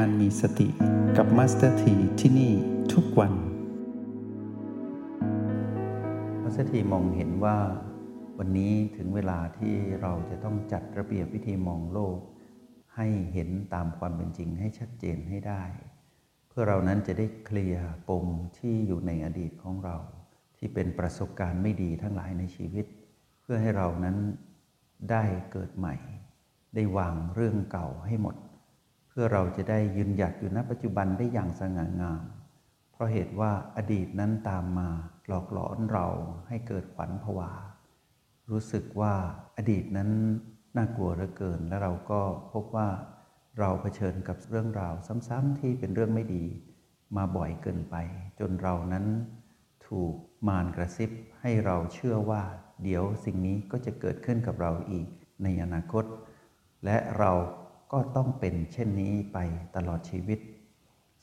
การมีสติกับมาสเตอร์ทีที่นี่ทุกวันมาสเตอร์ทีมองเห็นว่าวันนี้ถึงเวลาที่เราจะต้องจัดระเบียบวิธีมองโลก ให้เห็นตามความเป็นจริงให้ชัดเจนให้ได้ เพื่อเรานั้นจะได้เคลียร์ปมที่อยู่ในอดีตของเรา ที่เป็นประสบการณ์ไม่ดีทั้งหลายในชีวิต เพื่อให้เรานั้นได้เกิดใหม่ ได้วางเรื่องเก่าให้หมด พื่อเราจะได้ยืนหยัดอยู่ณปัจจุบันได้อย่างสง่างาม เพราะเหตุว่าอดีตนั้นตามมาหลอกหลอนเราให้เกิดขวัญผวา รู้สึกว่าอดีตนั้นน่ากลัวเหลือเกิน และเราก็พบว่าเราเผชิญกับเรื่องราวซ้ำๆที่เป็นเรื่องไม่ดี มาบ่อยเกินไป จนเรานั้นถูกมารกระซิบให้เราเชื่อว่า เดี๋ยวสิ่งนี้ก็จะเกิดขึ้นกับเราอีกในอนาคต และเรา ก็ต้องเป็นเช่นนี้ไปตลอดชีวิต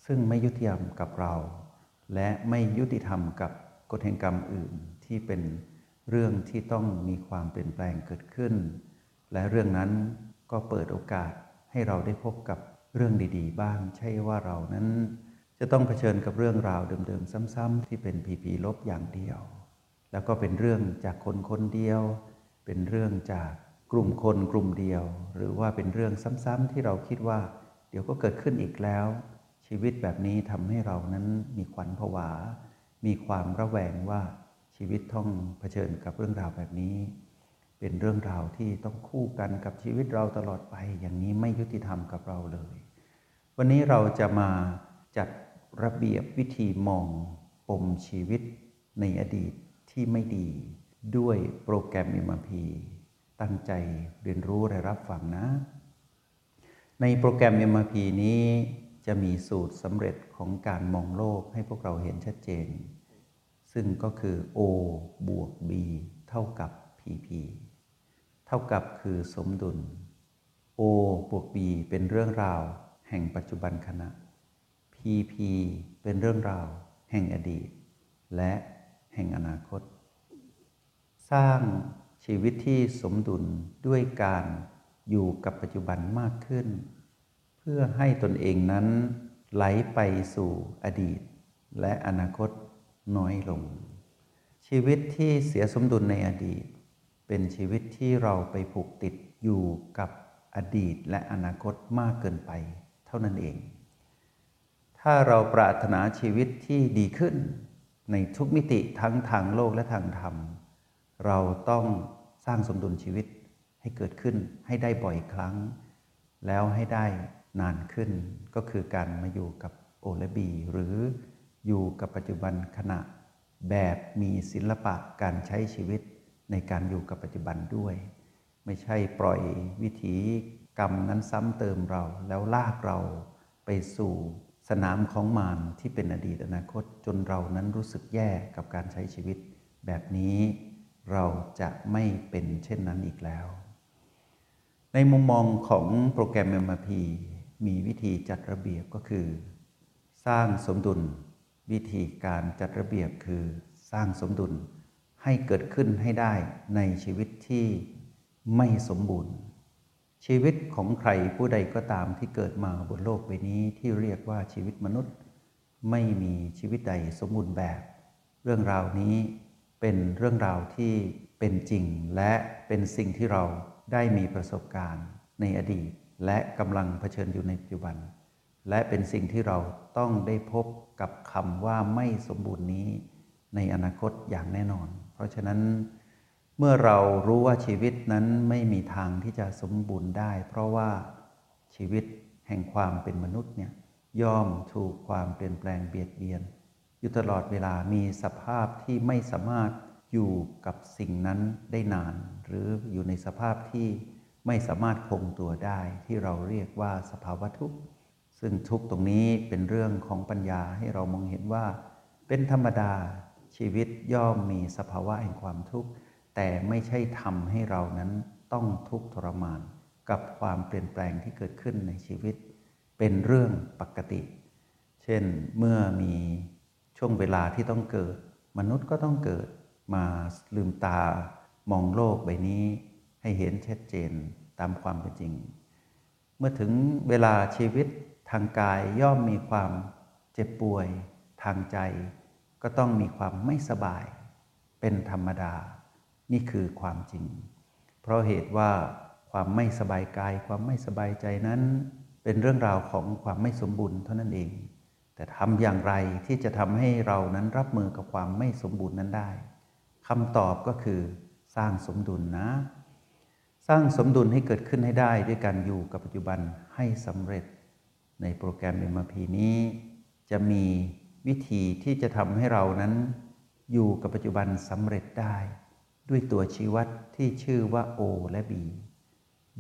ซึ่งไม่ยุติธรรมกับเรา และไม่ยุติธรรมกับกฎแห่งกรรมอื่นที่เป็นเรื่องที่ต้องมีความเปลี่ยนแปลงเกิดขึ้น และเรื่องนั้นก็เปิดโอกาสให้เราได้พบกับเรื่องดีๆ บ้าง ใช่ว่าเรานั้น จะต้องเผชิญกับเรื่องราวเดิมๆ ซ้ำๆที่เป็นผีผีลบอย่างเดียว แล้วก็เป็นเรื่องจากคนคนเดียว เป็นเรื่องจาก กลุ่มคนกลุ่มเดียว หรือว่าเป็นเรื่องซ้ำๆที่เราคิดว่า เดี๋ยวก็เกิดขึ้นอีกแล้ว ชีวิตแบบนี้ทำให้เรานั้นมีขวัญผวา มีความระแวงว่าชีวิตต้องเผชิญกับเรื่องราวแบบนี้ เป็นเรื่องราวที่ต้องคู่กันกับชีวิตเราตลอดไป อย่างนี้ไม่ยุติธรรมกับเราเลย วันนี้เราจะมาจัดระเบียบวิธีมองปมชีวิตในอดีตที่ไม่ดี ด้วยโปรแกรม MRP ตั้งใจเรียนรู้และรับฟังนะ ในโปรแกรม MRP นี้จะมีสูตรสำเร็จของการมองโลกให้พวกเราเห็นชัดเจน ซึ่งก็คือ O บวก B เท่ากับ PP เท่ากับคือสมดุล O บวก B เป็นเรื่องราว แห่งปัจจุบันขณะ PP เป็นเรื่องราว แห่งอดีต และแห่งอนาคต สร้าง ชีวิตที่สมดุลด้วยการอยู่กับปัจจุบันมากขึ้น เพื่อให้ตนเองนั้นไหลไปสู่อดีต และอนาคตน้อยลง ชีวิตที่เสียสมดุลในอดีต เป็นชีวิตที่เราไปผูกติดอยู่กับอดีตและอนาคตมากเกินไปเท่านั้นเอง ถ้าเราปรารถนาชีวิตที่ดีขึ้น ในทุกมิติทั้งทางโลกและทางธรรม เราต้องสร้างสมดุลชีวิตให้เกิดขึ้นให้ได้บ่อยครั้ง แล้วให้ได้นานขึ้น ก็คือการมาอยู่กับโอและบี หรืออยู่กับปัจจุบันขณะแบบมีศิลปะการใช้ชีวิตในการอยู่กับปัจจุบันด้วย ไม่ใช่ปล่อยวิถีกรรมนั้นซ้ำเติมเราแล้วลากเราไปสู่สนามของมารที่เป็นอดีตอนาคตจนเรานั้นรู้สึกแย่กับการใช้ชีวิตแบบนี้ เราจะไม่เป็นเช่นนั้นอีกแล้ว ในมุมมองของโปรแกรม MRP มีวิธีจัดระเบียบก็คือ สร้างสมดุล วิธีการจัดระเบียบคือสร้างสมดุลให้เกิดขึ้นให้ได้ในชีวิตที่ไม่สมบูรณ์ ชีวิตของใครผู้ใดก็ตามที่เกิดมาบนโลกใบนี้ที่เรียกว่าชีวิตมนุษย์ ไม่มีชีวิตใดสมบูรณ์แบบ เรื่องราวนี้ เป็นเรื่องราวที่เป็นจริง และเป็นสิ่งที่เราได้มีประสบการณ์ในอดีต และกำลังเผชิญอยู่ในปัจจุบัน และเป็นสิ่งที่เราต้องได้พบกับคำว่าไม่สมบูรณ์นี้ ในอนาคตอย่างแน่นอน เพราะฉะนั้นเมื่อเรารู้ว่าชีวิตนั้นไม่มีทางที่จะสมบูรณ์ได้ เพราะว่าชีวิตแห่งความเป็นมนุษย์เนี่ยย่อมถูกความเปลี่ยนแปลงเบียดเบียน อยู่ตลอดเวลามีสภาพที่ไม่สามารถอยู่กับสิ่งนั้นได้นาน หรืออยู่ในสภาพที่ไม่สามารถคงตัวได้ที่เราเรียกว่าสภาวะทุกข์ซึ่งทุกข์ตรงนี้เป็นเรื่องของปัญญาให้เรามองเห็นว่า เป็นธรรมดาชีวิตย่อมมีสภาวะแห่งความทุกข์แต่ไม่ใช่ทำให้เรานั้นต้องทุกข์ทรมาน กับความเปลี่ยนแปลงที่เกิดขึ้นในชีวิต เป็นเรื่องปกติ เช่นเมื่อมี ช่วงเวลาที่ต้องเกิด มนุษย์ก็ต้องเกิดมาลืมตามองโลกใบนี้ให้เห็นชัดเจนตามความเป็นจริง เมื่อถึงเวลาชีวิตทางกายย่อมมีความเจ็บป่วยทางใจ ก็ต้องมีความไม่สบาย เป็นธรรมดา นี่คือความจริง เพราะเหตุว่าความไม่สบายกาย ความไม่สบายใจนั้น เป็นเรื่องราวของความไม่สมบูรณ์เท่านั้นเอง แต่ทำอย่างไรที่จะทำให้เรานั้นรับมือกับความไม่สมบูรณ์นั้นได้คำตอบก็คือสร้างสมดุลนะ สร้างสมดุลให้เกิดขึ้นให้ได้ด้วยการอยู่กับปัจจุบันให้สำเร็จ ในโปรแกรม MRP นี้ จะมีวิธีที่จะทำให้เรานั้น อยู่กับปัจจุบันสำเร็จได้ ด้วยตัวชี้วัดที่ชื่อว่า O และ B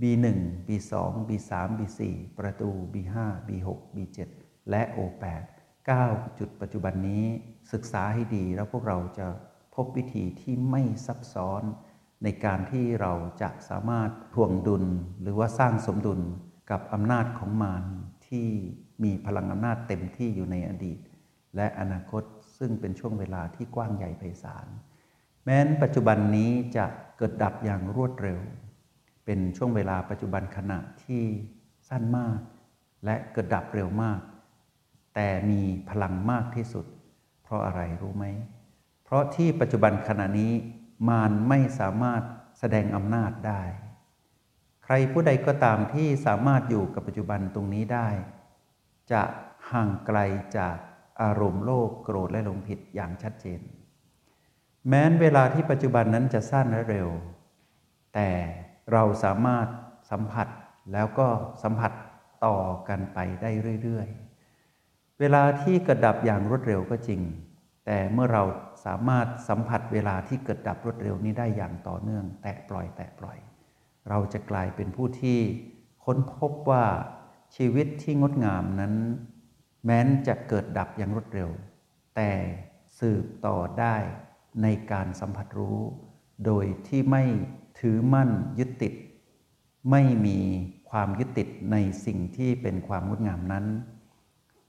B1 B2 B3 B4 ประตู B5 B6 B7 และ O8 9จุดปัจจุบันนี้ศึกษาให้ดีแล้วพวกเราจะพบวิธีที่ไม่ซับซ้อน ในการที่เราจะสามารถทวงดุลหรือว่าสร้างสมดุลกับอำนาจของมารที่มีพลังอำนาจเต็มที่อยู่ในอดีต และอนาคตซึ่งเป็นช่วงเวลาที่กว้างใหญ่ไพศาลแม้นปัจจุบันนี้จะเกิดดับอย่างรวดเร็ว เป็นช่วงเวลาปัจจุบันขณะที่สั้นมาก และเกิดดับเร็วมาก แต่มีพลังมากที่สุด เพราะอะไรรู้ไหม เพราะที่ปัจจุบันขณะนี้มารไม่สามารถแสดงอำนาจได้ ใครผู้ใดก็ตามที่สามารถอยู่กับปัจจุบันตรงนี้ได้ จะห่างไกลจากอารมณ์โลภโกรธและหลงผิดอย่างชัดเจน แม้นเวลาที่ปัจจุบันนั้นจะสั้นและเร็ว แต่เราสามารถสัมผัสแล้วก็สัมผัสต่อกันไปได้เรื่อย ๆ เวลาที่เกิดดับอย่างรวดเร็วก็จริง แต่เมื่อเราสามารถสัมผัสเวลาที่เกิดดับรวดเร็วนี้ได้อย่างต่อเนื่อง แตะปล่อย แตะปล่อย เราจะกลายเป็นผู้ที่ค้นพบว่าชีวิตที่งดงามนั้น แม้นจะเกิดดับอย่างรวดเร็ว แต่สืบต่อได้ในการสัมผัสรู้ โดยที่ไม่ถือมั่นยึดติด ไม่มีความยึดติดในสิ่งที่เป็นความงดงามนั้น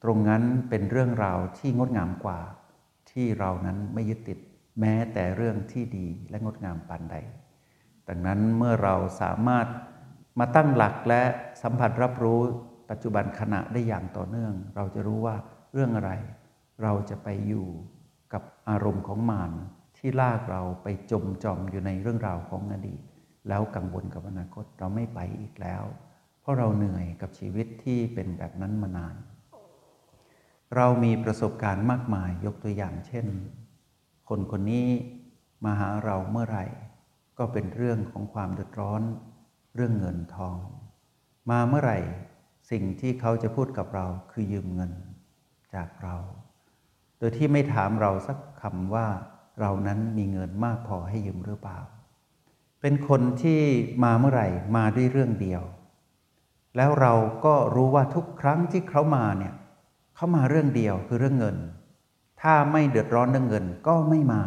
ตรงนั้นเป็นเรื่องราวที่งดงามกว่า ที่เรานั้นไม่ยึดติด แม้แต่เรื่องที่ดีและงดงามปานใด ดังนั้นเมื่อเราสามารถมาตั้งหลักและสัมผัสรับรู้ปัจจุบันขณะได้อย่างต่อเนื่อง เราจะรู้ว่าเรื่องอะไร เราจะไปอยู่กับอารมณ์ของมารที่ลากเราไปจมจอมอยู่ในเรื่องราวของอดีต แล้วกังวลกับอนาคตเราไม่ไปอีกแล้ว เพราะเราเหนื่อยกับชีวิตที่เป็นแบบนั้นมานาน เรามีประสบการณ์มากมายยกตัวอย่างเช่น คนคนนี้มาหาเราเมื่อไหร่ ก็เป็นเรื่องของความเดือดร้อน เรื่องเงินทอง มาเมื่อไหร่สิ่งที่เขาจะพูดกับเราคือยืมเงินจากเรา โดยที่ไม่ถามเราสักคำว่าเรานั้นมีเงินมากพอให้ยืมหรือเปล่า เป็นคนที่มาเมื่อไหร่มาด้วยเรื่องเดียว แล้วเราก็รู้ว่าทุกครั้งที่เขามาเนี่ย เขามาเรื่องเดียวคือเรื่องเงิน ถ้าไม่เดือดร้อนเรื่องเงินก็ไม่มา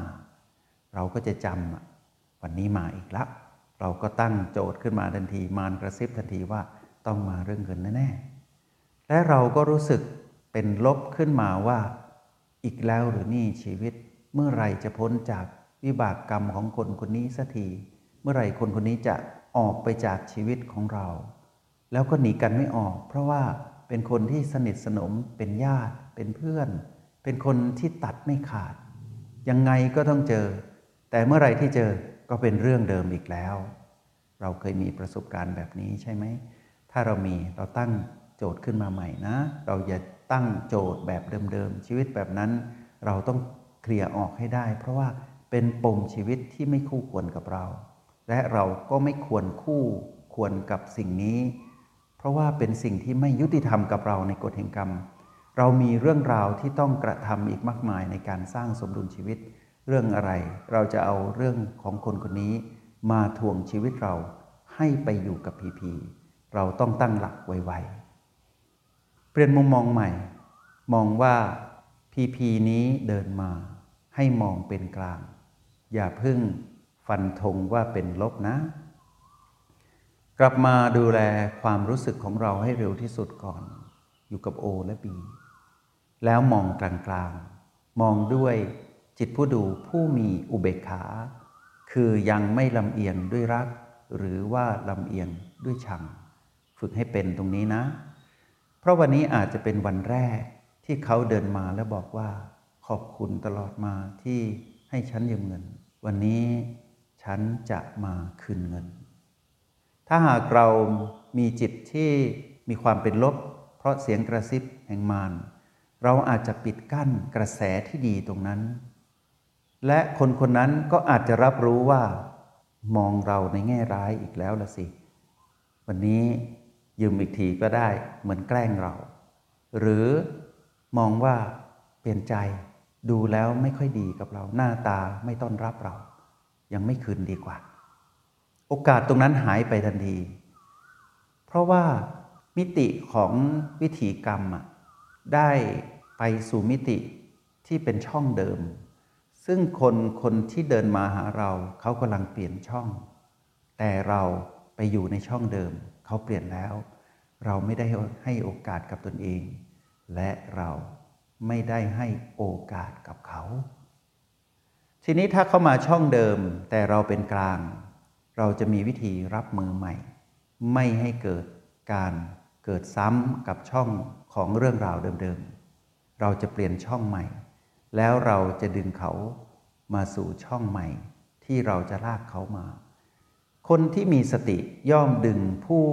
เราก็จะจำวันนี้มาอีกละเราก็ตั้งโจทย์ขึ้นมาทันที มารกระซิบทันทีว่าต้องมาเรื่องเงินแน่ๆและเราก็รู้สึกเป็นลบขึ้นมาว่า อีกแล้วหรือนี่ชีวิตเมื่อไรจะพ้นจากวิบากกรรมของคนคนนี้สักที เมื่อไรคนคนนี้จะออกไปจากชีวิตของเรา แล้วก็หนีกันไม่ออก เพราะว่า เป็นคนที่สนิทสนม เป็นญาติ เป็นเพื่อน เป็นคนที่ตัดไม่ขาด ยังไงก็ต้องเจอ แต่เมื่อไรที่เจอก็เป็นเรื่องเดิมอีกแล้ว เราเคยมีประสบการณ์แบบนี้ใช่ไหม ถ้าเรามีเราตั้งโจทย์ขึ้นมาใหม่นะ เราอย่าตั้งโจทย์แบบเดิมๆ ชีวิตแบบนั้น เราต้องเคลียร์ออกให้ได้ เพราะว่าเป็นปมชีวิตที่ไม่คู่ควรกับเรา และเราก็ไม่ควรคู่ควรกับสิ่งนี้ ราะว่าเป็นสิ่งที่ไม่ยุติธรรมกับเราในกฎแห่งกรรม เรามีเรื่องราวที่ต้องกระทำอีกมากมายในการสร้างสมดุลชีวิต เรื่องอะไร เราจะเอาเรื่องของคนคนนี้ มาทวงชีวิตเราให้ไปอยู่กับพีพีเราต้องตั้งหลักไวๆเปลี่ยนมุมมองใหม่ มองว่าพีพีนี้เดินมา ให้มองเป็นกลาง อย่าพึ่งฟันธงว่าเป็นลบนะ กลับมาดูแลความรู้สึกของเราให้เร็วที่สุดก่อน อยู่กับโอและบี แล้วมองกลางๆ มองด้วยจิตผู้ดูผู้มีอุเบกขา คือยังไม่ลำเอียงด้วยรัก หรือว่าลำเอียงด้วยชัง ฝึกให้เป็นตรงนี้นะ เพราะวันนี้อาจจะเป็นวันแรกที่เขาเดินมาแล้วบอกว่า ขอบคุณตลอดมาที่ให้ฉันยืมเงิน วันนี้ฉันจะมาคืนเงิน ถ้าหากเรามีจิตที่มีความเป็นลบ เพราะเสียงกระซิบแห่งมารเราอาจจะปิดกั้นกระแสที่ดีตรงนั้น และคนคนนั้นก็อาจจะรับรู้ว่า มองเราในแง่ร้ายอีกแล้วละสิ วันนี้ยืมอีกทีก็ได้เหมือนแกล้งเรา หรือมองว่าเปลี่ยนใจดูแล้วไม่ค่อยดีกับเราหน้าตาไม่ต้อนรับเรา ยังไม่คืนดีกว่า โอกาสตรงนั้นหายไปทันที เพราะว่ามิติของวิถีกรรมได้ไปสู่มิติที่เป็นช่องเดิม ซึ่งคนคนที่เดินมาหาเราเขากำลังเปลี่ยนช่อง แต่เราไปอยู่ในช่องเดิม เขาเปลี่ยนแล้ว เราไม่ได้ให้โอกาสกับตนเอง และเราไม่ได้ให้โอกาสกับเขา ทีนี้ถ้าเข้ามาช่องเดิมแต่เราเป็นกลาง เราจะมีวิธีรับมือใหม่ ไม่ให้เกิดการเกิดซ้ำกับช่องของเรื่องราวเดิมๆ เราจะเปลี่ยนช่องใหม่ แล้วเราจะดึงเขามาสู่ช่องใหม่ ที่เราจะลากเขามา คนที่มีสติย่อมดึงผู้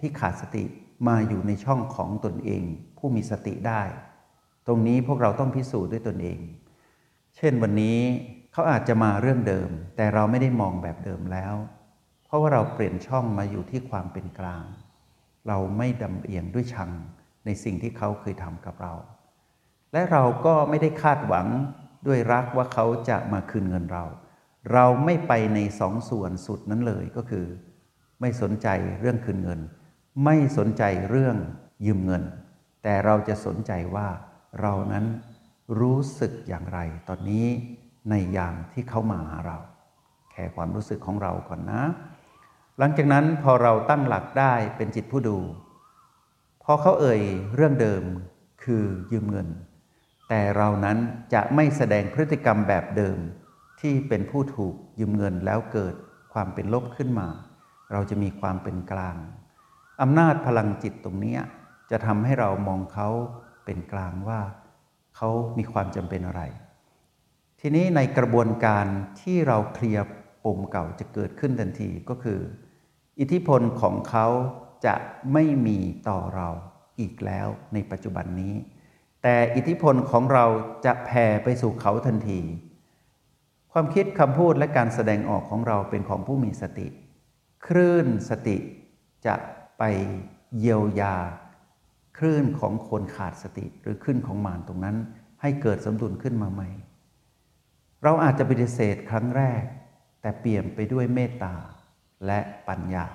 ที่ขาดสติมาอยู่ในช่องของตนเอง ผู้มีสติได้ ตรงนี้พวกเราต้องพิสูจน์ด้วยตนเอง เช่นวันนี้เขาอาจจะมาเรื่องเดิม แต่เราไม่ได้มองแบบเดิมแล้ว เพราะว่าเราเปลี่ยนช่องมาอยู่ที่ความเป็นกลาง เราไม่ดำเอียงด้วยชังในสิ่งที่เขาเคยทำกับเรา และเราก็ไม่ได้คาดหวังด้วยรักว่าเขาจะมาคืนเงินเรา เราไม่ไปในสองส่วนสุดนั้นเลยก็คือ ไม่สนใจเรื่องคืนเงิน ไม่สนใจเรื่องยืมเงิน แต่เราจะสนใจว่าเรานั้นรู้สึกอย่างไรตอนนี้ในยามที่เขามาหาเรา แค่ความรู้สึกของเราก่อนนะ หลังจากนั้นพอเราตั้งหลักได้เป็นจิตผู้ดู พอเขาเอ่ยเรื่องเดิมคือยืมเงิน แต่เรานั้นจะไม่แสดงพฤติกรรมแบบเดิมที่เป็นผู้ถูกยืมเงินแล้วเกิดความเป็นลบขึ้นมา เราจะมีความเป็นกลางอำนาจพลังจิตตรงนี้จะทำให้เรามองเขาเป็นกลางว่าเขามีความจำเป็นอะไร ทีนี้ในกระบวนการที่เราเคลียร์ปมเก่าจะเกิดขึ้นทันทีก็คือ อิทธิพลของเขาจะไม่มีต่อเราอีกแล้วในปัจจุบันนี้ แต่อิทธิพลของเราจะแผ่ไปสู่เขาทันที ความคิดคำพูดและการแสดงออกของเราเป็นของผู้มีสติ คลื่นสติจะไปเยียวยา คลื่นของคนขาดสติหรือคลื่นของมารตรงนั้น ให้เกิดสมดุลขึ้นมาใหม่ เราอาจจะปฏิเสธครั้งแรก แต่เปลี่ยนไปด้วยเมตตา และปัญญา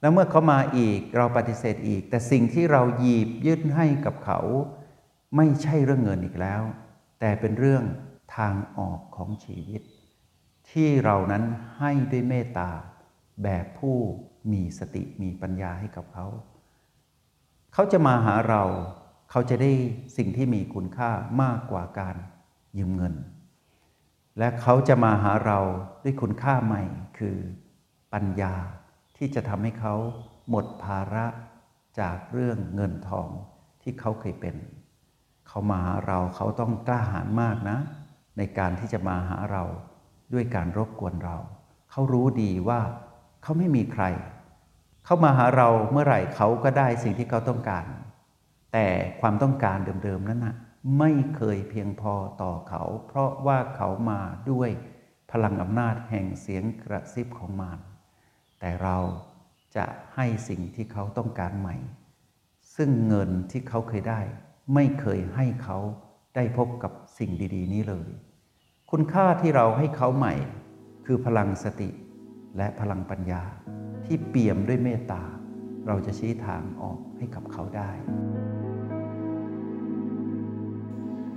แล้วเมื่อเขามาอีกเราปฏิเสธอีก แต่สิ่งที่เราหยิบยื่นให้กับเขา ไม่ใช่เรื่องเงินอีกแล้ว แต่เป็นเรื่องทางออกของชีวิต ที่เรานั้นให้ด้วยเมตตาแบบผู้มีสติมีปัญญาให้กับเขา เขาจะมาหาเรา เขาจะได้สิ่งที่มีคุณค่ามากกว่าการยืมเงิน และเขาจะมาหาเราด้วยคุณค่าใหม่คือปัญญาที่จะทำให้เขาหมดภาระจากเรื่องเงินทองที่เขาเคยเป็น เขามาหาเราเขาต้องกล้าหาญมากนะ ในการที่จะมาหาเราด้วยการรบกวนเรา เขารู้ดีว่าเขาไม่มีใคร เขามาหาเราเมื่อไหร่เขาก็ได้สิ่งที่เขาต้องการ แต่ความต้องการเดิมๆนั้นนะ ไม่เคยเพียงพอต่อเขา เพราะว่าเขามาด้วยพลังอำนาจแห่งเสียงกระซิบของมารแต่เราจะให้สิ่งที่เขาต้องการใหม่ ซึ่งเงินที่เขาเคยได้ ไม่เคยให้เขาได้พบกับสิ่งดี ๆ นี้เลย คุณค่าที่เราให้เขาใหม่ คือพลังสติและพลังปัญญาที่เปี่ยมด้วยเมตตา เราจะชี้ทางออกให้กับเขาได้